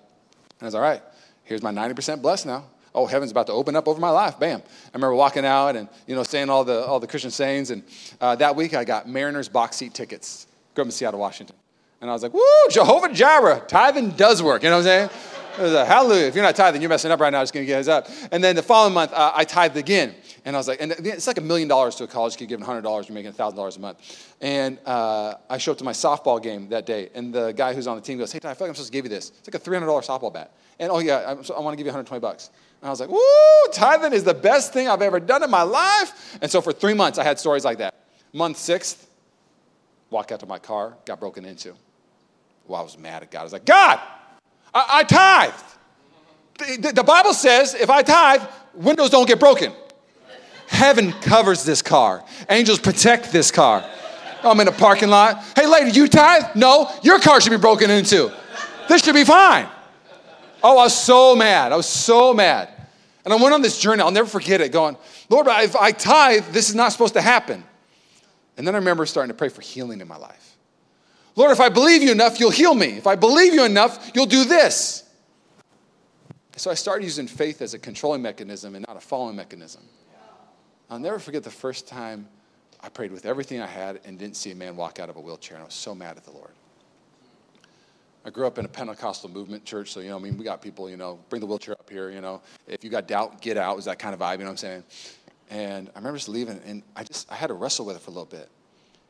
And I was all right. Here's my 90% blessed now oh, heaven's about to open up over my life. Bam. I remember walking out and, you know, saying all the, all the Christian sayings. And uh, that week I got Mariners box seat tickets. Grew up in Seattle, Washington. And I was like, woo, Jehovah Jireh. Tithing does work. You know what I'm saying? It was a hallelujah. If you're not tithing, you're messing up right now. Just going to get heads up. And then the following month, uh, I tithed again. And I was like, and it's like a million dollars to a college kid giving $100, you're making $1,000 a month. And uh, I showed up to my softball game that day, and the guy who's on the team goes, hey, I feel like I'm supposed to give you this. It's like a $300 softball bat. And oh, yeah, I, I want to give you 120 bucks. And I was like, woo, tithing is the best thing I've ever done in my life. And so for three months, I had stories like that. Month sixth, walk out to my car, got broken into. Well, I was mad at God. I was like, God, I, I tithed. The, the, the Bible says if I tithe, windows don't get broken. Heaven covers this car. Angels protect this car. I'm in a parking lot. Hey, lady, you tithe? No, your car should be broken into. This should be fine. Oh, I was so mad. I was so mad. And I went on this journey. I'll never forget it going, Lord, if I tithe, this is not supposed to happen. And then I remember starting to pray for healing in my life. Lord, if I believe you enough, you'll heal me. If I believe you enough, you'll do this. So I started using faith as a controlling mechanism and not a following mechanism. I'll never forget the first time I prayed with everything I had and didn't see a man walk out of a wheelchair, and I was so mad at the Lord. I grew up in a Pentecostal movement church, so, you know, I mean, we got people, you know, bring the wheelchair up here, you know. If you got doubt, get out, was that kind of vibe, you know what I'm saying? And I remember just leaving, and I just, I had to wrestle with it for a little bit.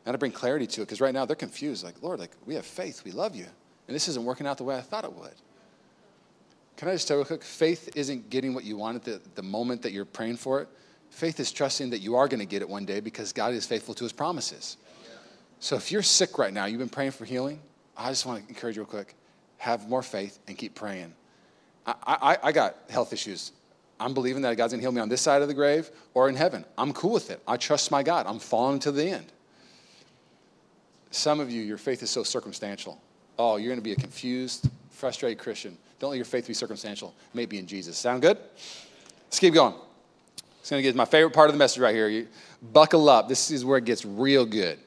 I had to bring clarity to it, because right now they're confused, like, Lord, like, we have faith, we love you, and this isn't working out the way I thought it would. Can I just tell you real quick? Faith isn't getting what you want at the, the moment that you're praying for it. Faith is trusting that you are going to get it one day because God is faithful to his promises. So if you're sick right now, you've been praying for healing, I just want to encourage you real quick have more faith and keep praying. I, I, I got health issues. I'm believing that God's going to heal me on this side of the grave or in heaven. I'm cool with it. I trust my God. I'm following to the end. Some of you, your faith is so circumstantial. Oh, you're going to be a confused, frustrated Christian. Don't let your faith be circumstantial. It may be in Jesus. Sound good? Let's keep going. It's going to get my favorite part of the message right here. You buckle up. This is where it gets real good.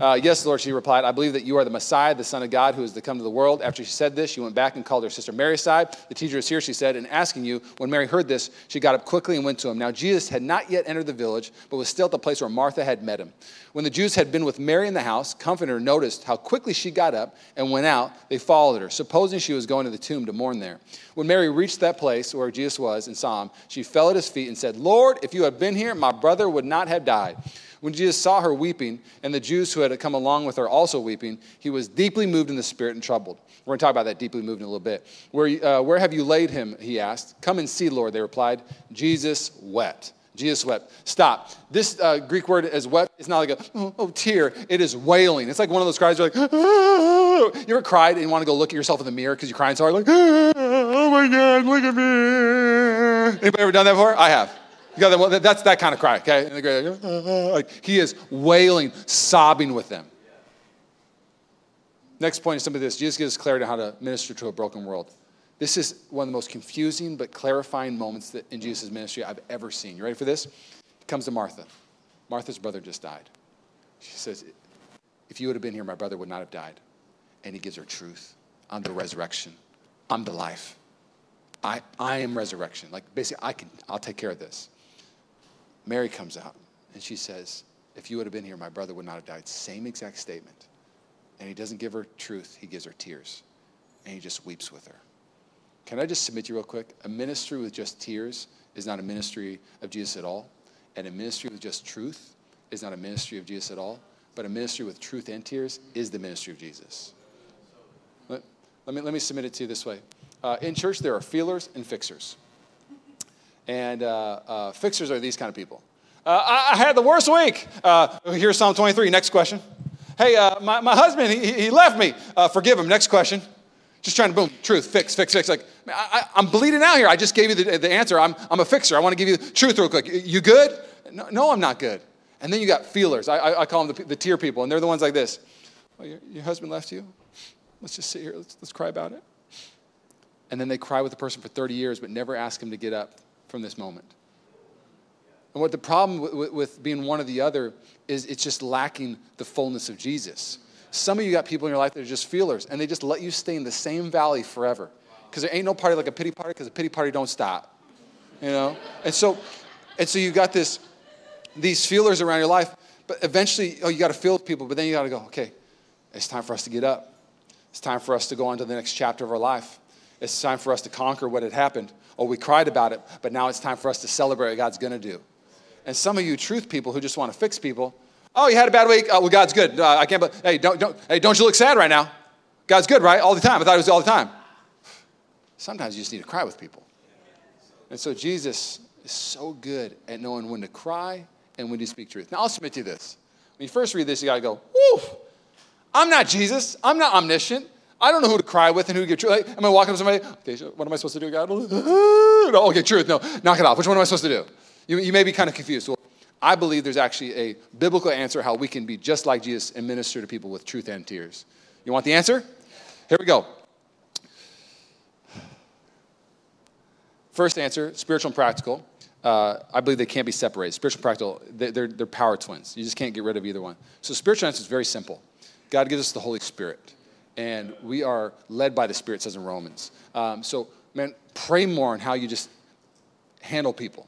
Uh, yes, Lord, she replied, I believe that you are the Messiah, the Son of God, who is to come to the world. After she said this, she went back and called her sister Mary aside. The teacher is here, she said, and asking you. When Mary heard this, she got up quickly and went to him. Now, Jesus had not yet entered the village, but was still at the place where Martha had met him. When the Jews had been with Mary in the house, Comforter noticed how quickly she got up and went out. They followed her, supposing she was going to the tomb to mourn there. When Mary reached that place where Jesus was and saw him, she fell at his feet and said, Lord, if you had been here, my brother would not have died. When Jesus saw her weeping, and the Jews who had come along with her also weeping, he was deeply moved in the spirit and troubled. We're going to talk about that deeply moved in a little bit. Where, uh, where have you laid him? He asked. Come and see, Lord, they replied. Jesus wept. Jesus wept. Stop. This uh, Greek word as wept is not like a oh, oh, tear. It is wailing. It's like one of those cries. You're like, oh. you ever cried and you want to go look at yourself in the mirror because you're crying so hard, like, oh my God, look at me. Anybody ever done that before? I have. That's that kind of cry, okay? Uh, like he is wailing, sobbing with them. Next point is simply this Jesus gives clarity on how to minister to a broken world. This is one of the most confusing but clarifying moments that in Jesus' ministry I've ever seen. You ready for this? Comes to Martha. Martha's brother just died. She says, If you would have been here, my brother would not have died. And he gives her truth. I'm the resurrection, I'm the life. I, I am resurrection. Like basically, I can, I'll take care of this. Mary comes out and she says, If you would have been here, my brother would not have died. Same exact statement. And he doesn't give her truth, he gives her tears. And he just weeps with her. Can I just submit to you real quick? A ministry with just tears is not a ministry of Jesus at all. And a ministry with just truth is not a ministry of Jesus at all. But a ministry with truth and tears is the ministry of Jesus. Let, let me, let me submit it to you this way. Uh, in church, there are feelers and fixers. And uh, uh, fixers are these kind of people. Uh, I, I, had the worst week. Uh, here's Psalm 23. Next question. Hey, uh, my, my husband, he, he left me. Forgive him. Next question. Just trying to boom, truth, fix, fix, fix. Like, I, am bleeding out here. I just gave you the, the answer. I'm, I'm a fixer. I want to give you the truth real quick. You good? No, no I'm not good. And then you got feelers. I, I, I call them the, the tear people, and they're the ones like this. Well, your, your husband left you? Let's just sit here. Let's, let's cry about it. And then they cry with the person for 30 years, but never ask him to get up from this moment. And what the problem with, with being one or the other is it's just lacking the fullness of Jesus. Some of you got people in your life that are just feelers, and they just let you stay in the same valley forever. Because there ain't no party like a pity party, because a pity party don't stop. You know? And so, and so you got this, these feelers around your life, but eventually, oh, you got to feel with people, but then you got to go, okay, it's time for us to get up. It's time for us to go on to the next chapter of our life. It's time for us to conquer what had happened. Oh, we cried about it, but now it's time for us to celebrate what God's going to do. And some of you truth people who just want to fix people, oh, you had a bad week. Oh, well, God's good. Uh, I can't. But hey, don't, don't, hey, don't you look sad right now? God's good, right? All the time. I thought it was all the time. Sometimes you just need to cry with people. And so Jesus is so good at knowing when to cry and when to speak truth. Now, I'll submit to you this. When you first read this, you got to go, whoo, I'm not Jesus. I'm not omniscient. I don't know who to cry with and who to give truth. Like, am I walking up to somebody? Okay, what am I supposed to do, God? no, okay, truth. No, knock it off. Which one am I supposed to do? You, you may be kind of confused. Well, I believe there's actually a biblical answer how we can be just like Jesus and minister to people with truth and tears. You want the answer? Here we go. First answer spiritual and practical. Uh, I believe they can't be separated. Spiritual and practical, they're, they're power twins. You just can't get rid of either one. So, spiritual answer is very simple God gives us the Holy Spirit, and we are led by the Spirit, says in Romans. Um, so, man, pray more on how you just handle people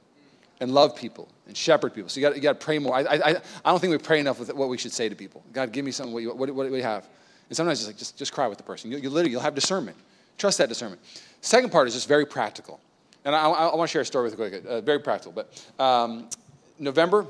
and love people and shepherd people. So, you got you to pray more. I, I, I don't think we pray enough with what we should say to people. God, give me something, what, you, what, what do we have? And sometimes just like, just, just cry with the person. You, you literally, you'll have discernment. Trust that discernment. Second part is just very practical. And I, I, I want to share a story with you quick, uh, very practical. But um, November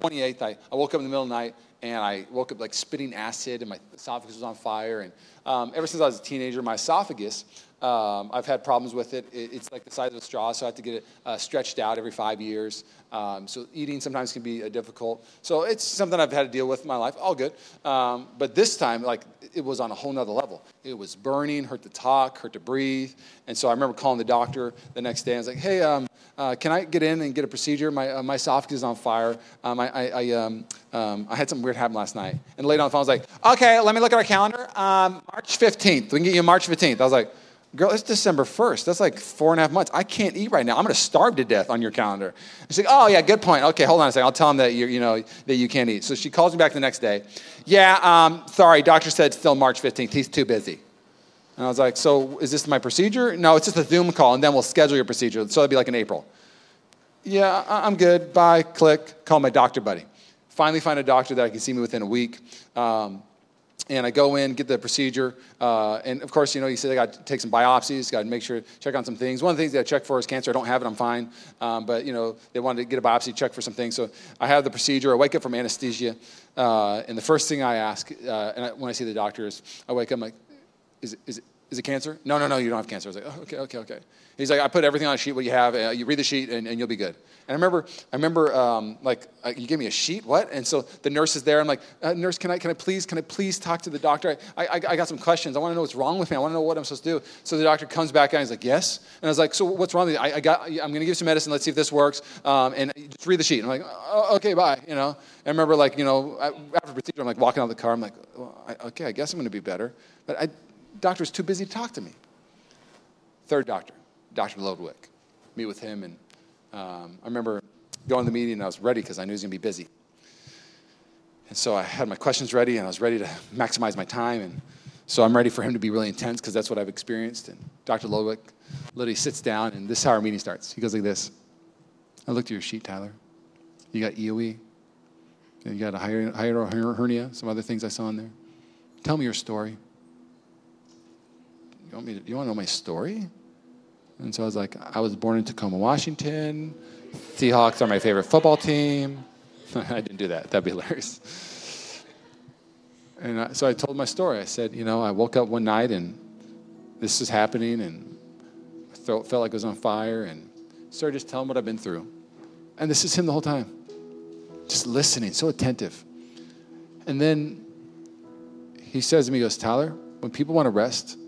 28th, I, I woke up in the middle of the night and I woke up like spitting acid and my esophagus was on fire. And um, ever since I was a teenager, my esophagus, um, I've had problems with it. it. It's like the size of a straw, so I have to get it uh, stretched out every five years. Um, so eating sometimes can be uh, difficult. So it's something I've had to deal with in my life. All good. Um, but this time, like it was on a whole nother level. It was burning, hurt to talk, hurt to breathe. And so I remember calling the doctor the next day. I was like, "Hey, um, uh, can I get in and get a procedure? My, uh, my esophagus is on fire. Um, I, I, I, um, I, had something weird happen last night. And later on the phone, I was like, okay, let me look at our calendar. Um, March 15th. We can get you March 15th. I was like, girl, it's December 1st. That's like four and a half months. I can't eat right now. I'm going to starve to death on your calendar. She's like, oh, yeah, good point. Okay, hold on a second. I'll tell him that, you you know, that you can't eat. So she calls me back the next day. Yeah, um, sorry, doctor said still March 15th. He's too busy. And I was like, so is this my procedure? No, it's just a Zoom call, and then we'll schedule your procedure. So it'll be like in April. Yeah, I'm good. Bye. Click. Call my doctor buddy. Finally, find a doctor that I can see me within a week. Um, and I go in, get the procedure, uh, and of course, you know, you say I got to take some biopsies, got to make sure, check on some things. One of the things they check for is cancer. I don't have it, I'm fine. Um, but you know, they wanted to get a biopsy, check for some things. So I have the procedure. I wake up from anesthesia, uh, and the first thing I ask, uh, and I, when I see the doctor, is I wake up, I'm like, is is is it cancer? No, no, no, you don't have cancer. I was like, oh, okay, okay, okay. He's like, I put everything on a sheet, what you have. Uh, you read the sheet, and, and, you'll be good. And I remember, I remember, um, like, uh, you gave me a sheet, what? And so the nurse is there. I'm like, uh, nurse, can I, can I please, can I please talk to the doctor? I, I, I got some questions. I want to know what's wrong with me. I want to know what I'm supposed to do. So the doctor comes back and he's like, yes. And I was like, so what's wrong with you? I, I got, I'm going to give you some medicine. Let's see if this works. Um, and just read the sheet. And I'm like, oh, okay, bye. You know. I remember, like, you know, after procedure, I'm like walking out of the car. I'm like, well, I, okay, I guess I'm going to be better. But I, doctor's too busy to talk to me. Third doctor, Dr. Lodwick. Meet with him, and um, I remember going to the meeting, and I was ready because I knew he was going to be busy. And so I had my questions ready, and I was ready to maximize my time. And so I'm ready for him to be really intense because that's what I've experienced. And Dr. Lodwick literally sits down, and this is how our meeting starts. He goes like this I looked at your sheet, Tyler. You got EOE, you got a hiatal hernia, some other things I saw in there. Tell me your story. You want me to, you want to know my story? And so I was like, I was born in Tacoma, Washington. Seahawks are my favorite football team. I didn't do that. That'd be hilarious. And I, so I told my story. I said, you know, I woke up one night and this is happening, and I felt, felt like I was on fire, and started just telling what I've been through. And this is him the whole time, just listening, so attentive. And then he says to me, he goes, Tyler, when people want to rest,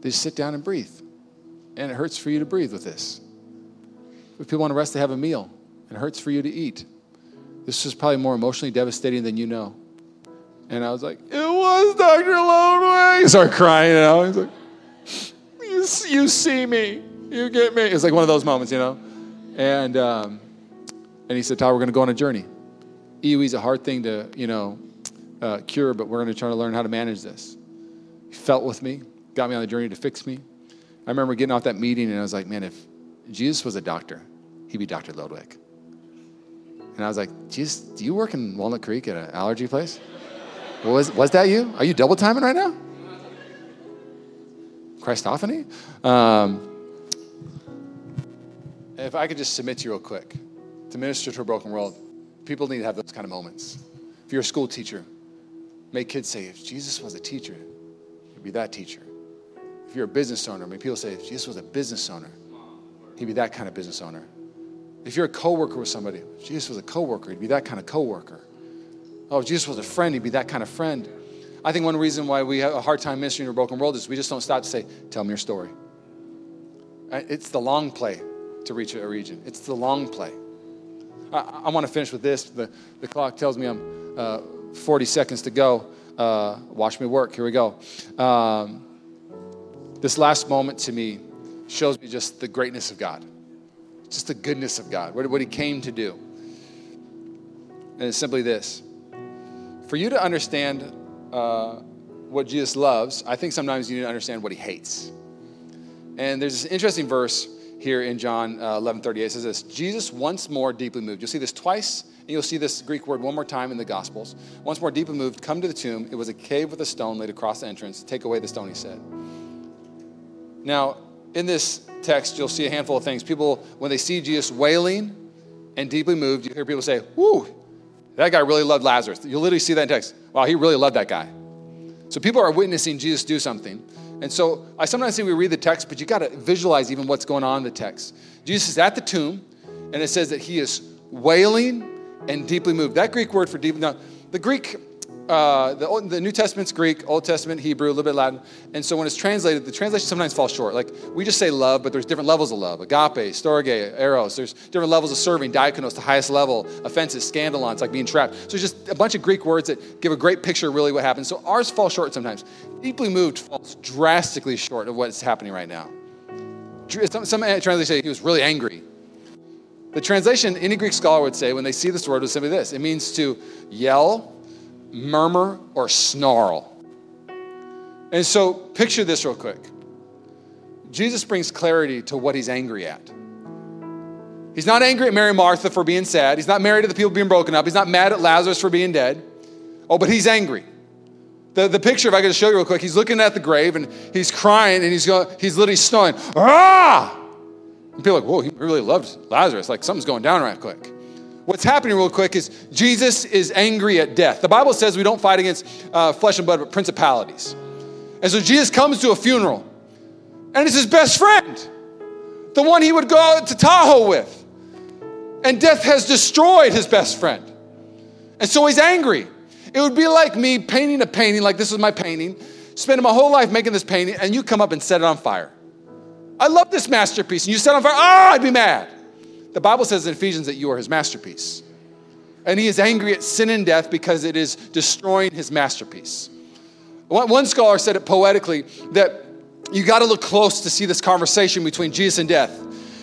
they just sit down and breathe. And it hurts for you to breathe with this. If people want to rest, they have a meal. And it hurts for you to eat. This is probably more emotionally devastating than you know. And I was like, it was Dr. Loneway. I started crying, you know. He's like, you, you see me. You get me. It's like one of those moments, you know. And, um, and he said, Tyler, we're going to go on a journey. EOE is a hard thing to, you know, uh, cure, but we're going to try to learn how to manage this. He felt with me, got me on the journey to fix me. I remember getting off that meeting and I was like, man, if Jesus was a doctor, he'd be Dr. Ludwig. And I was like, Jesus, do you work in Walnut Creek at an allergy place? Was, was that you? Are you double timing right now? Christophany? Um, if I could just submit to you real quick to minister to a broken world, people need to have those kind of moments. If you're a school teacher, make kids say, if Jesus was a teacher, he'd be that teacher. If you're a business owner, I mean, people say, if Jesus was a business owner, he'd be that kind of business owner. If you're a coworker with somebody, if Jesus was a coworker, he'd be that kind of coworker. Oh, if Jesus was a friend, he'd be that kind of friend. I think one reason why we have a hard time ministering to a broken world is we just don't stop to say, Tell me your story. It's the long play to reach a region, it's the long play. I, I want to finish with this. The, the clock tells me I'm uh, 40 seconds to go. Uh, watch me work. Here we go. Um, this last moment to me shows me just the greatness of God, just the goodness of God, what, what He came to do. And it's simply this for you to understand uh, what Jesus loves, I think sometimes you need to understand what He hates. And there's this interesting verse here in John uh, 11 38. It says this Jesus once more deeply moved. You'll see this twice, and you'll see this Greek word one more time in the Gospels. Once more deeply moved, come to the tomb. It was a cave with a stone laid across the entrance. Take away the stone, he said. Now, in this text, you'll see a handful of things. People, when they see Jesus wailing and deeply moved, you hear people say, Whoo, that guy really loved Lazarus. You'll literally see that in text. Wow, he really loved that guy. So people are witnessing Jesus do something. And so I sometimes say we read the text, but you got to visualize even what's going on in the text. Jesus is at the tomb, and it says that he is wailing and deeply moved. That Greek word for deep, now, the Greek uh, the, Old, the New Testament's Greek, Old Testament Hebrew, a little bit Latin. And so when it's translated, the translation sometimes falls short. Like we just say love, but there's different levels of love. Agape, storge, eros. There's different levels of serving. Diakonos, the highest level. Offenses, scandalon. It's like being trapped. So it's just a bunch of Greek words that give a great picture of really what happens. So ours fall short sometimes. Deeply moved falls drastically short of what's happening right now. Some, some translations say he was really angry. The translation, any Greek scholar would say when they see this word, is simply this. It means to yell, murmur, or snarl. And so, picture this real quick. Jesus brings clarity to what he's angry at. He's not angry at Mary Martha for being sad. He's not married to the people being broken up. He's not mad at Lazarus for being dead. Oh, but he's angry. The, the picture, if I could show you real quick, he's looking at the grave and he's crying and he's going, he's literally snoring. Ah! And people are like, whoa, he really loved Lazarus. Like something's going down right quick what's happening real quick is Jesus is angry at death. The Bible says we don't fight against uh, flesh and blood, but principalities. And so Jesus comes to a funeral, and it's his best friend, the one he would go to Tahoe with. And death has destroyed his best friend. And so he's angry. It would be like me painting a painting, like this is my painting, spending my whole life making this painting, and you come up and set it on fire. I love this masterpiece, and you set it on fire, oh, I'd be mad. The Bible says in Ephesians that you are his masterpiece. And he is angry at sin and death because it is destroying his masterpiece. One scholar said it poetically that you got to look close to see this conversation between Jesus and death.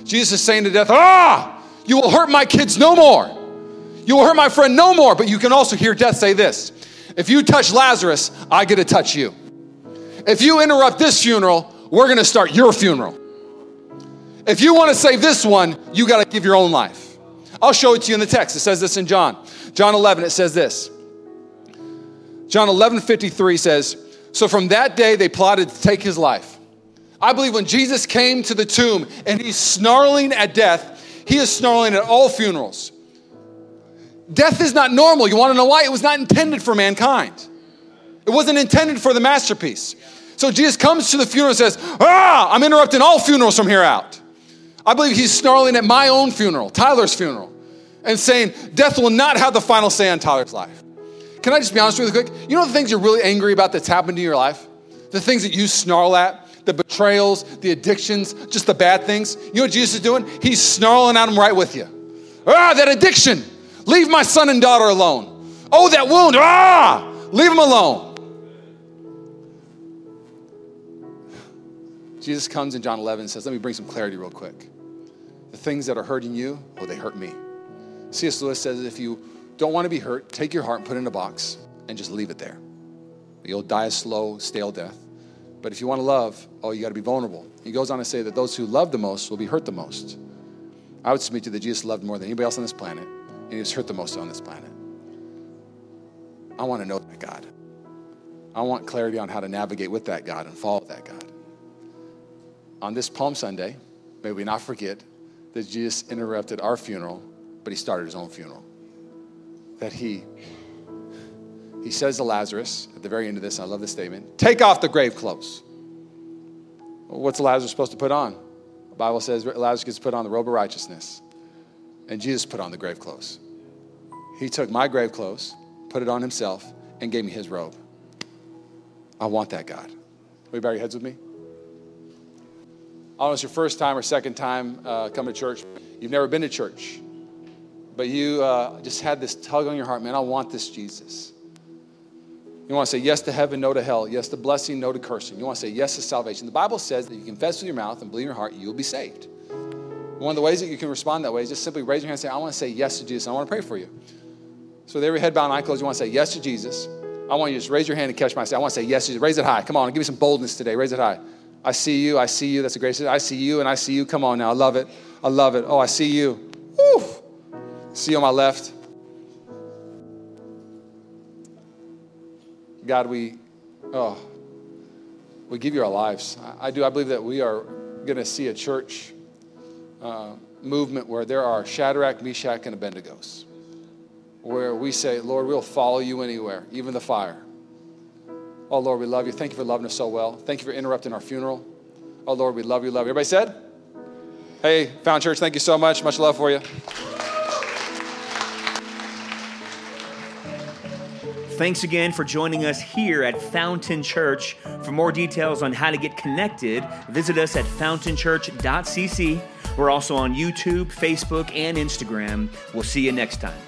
Jesus is saying to death, Ah, you will hurt my kids no more. You will hurt my friend no more. But you can also hear death say this If you touch Lazarus, I get to touch you. If you interrupt this funeral, we're going to start your funeral. If you want to save this one, you got to give your own life. I'll show it to you in the text. It says this in John. John 11, it says this. John 11, 53 says, So from that day they plotted to take his life. I believe when Jesus came to the tomb and he's snarling at death, he is snarling at all funerals. Death is not normal. You want to know why? It was not intended for mankind. It wasn't intended for the masterpiece. So Jesus comes to the funeral and says, Ah, I'm interrupting all funerals from here out. I believe he's snarling at my own funeral, Tyler's funeral, and saying, Death will not have the final say on Tyler's life. Can I just be honest with you, quick? You know the things you're really angry about that's happened in your life? The things that you snarl at, the betrayals, the addictions, just the bad things. You know what Jesus is doing? He's snarling at them right with you. Ah, that addiction. Leave my son and daughter alone. Oh, that wound. Ah, leave them alone. Jesus comes in John 11 and says, Let me bring some clarity real quick. Things that are hurting you, oh, they hurt me. C.S. Lewis says if you don't want to be hurt, take your heart and put it in a box and just leave it there. You'll die a slow, stale death. But if you want to love, oh, you got to be vulnerable. He goes on to say that those who love the most will be hurt the most. I would submit to you that Jesus loved more than anybody else on this planet, and he was hurt the most on this planet. I want to know that God. I want clarity on how to navigate with that God and follow that God. On this Palm Sunday, may we not forget that Jesus interrupted our funeral, but he started his own funeral. That he he says to Lazarus at the very end of this, I love this statement, take off the grave clothes. Well, what's Lazarus supposed to put on? The Bible says Lazarus gets put on the robe of righteousness. And Jesus put on the grave clothes. He took my grave clothes, put it on himself, and gave me his robe. I want that God. Will you bow your heads with me? I don't know if it's your first time or second time uh, coming to church. You've never been to church, but you uh, just had this tug on your heart, man, I want this Jesus. You want to say yes to heaven, no to hell, yes to blessing, no to cursing. You want to say yes to salvation. The Bible says that you confess with your mouth and believe in your heart, you will be saved. One of the ways that you can respond that way is just simply raise your hand and say, I want to say yes to Jesus. I want to pray for you. So, with every head bowed and eye closed, you want to say yes to Jesus. I want you to just raise your hand and catch my say. I want to say yes to Jesus. Raise it high. Come on, give me some boldness today. Raise it high. I see you. I see you. That's a great. I see you and I see you. Come on now. I love it. I love it. Oh, I see you. Woo. See you on my left. God, we, oh, we give you our lives. I, I do. I believe that we are going to see a church uh, movement where there are Shadrach, Meshach, and Abednego's, where we say, Lord, we'll follow you anywhere, even the fire. Oh, Lord, we love you. Thank you for loving us so well. Thank you for interrupting our funeral. Oh, Lord, we love you, love you. Everybody said? Hey, Found Church, thank you so much. Much love for you. Thanks again for joining us here at Fountain Church. For more details on how to get connected, visit us at fountainchurch.cc. We're also on YouTube, Facebook, and Instagram. We'll see you next time.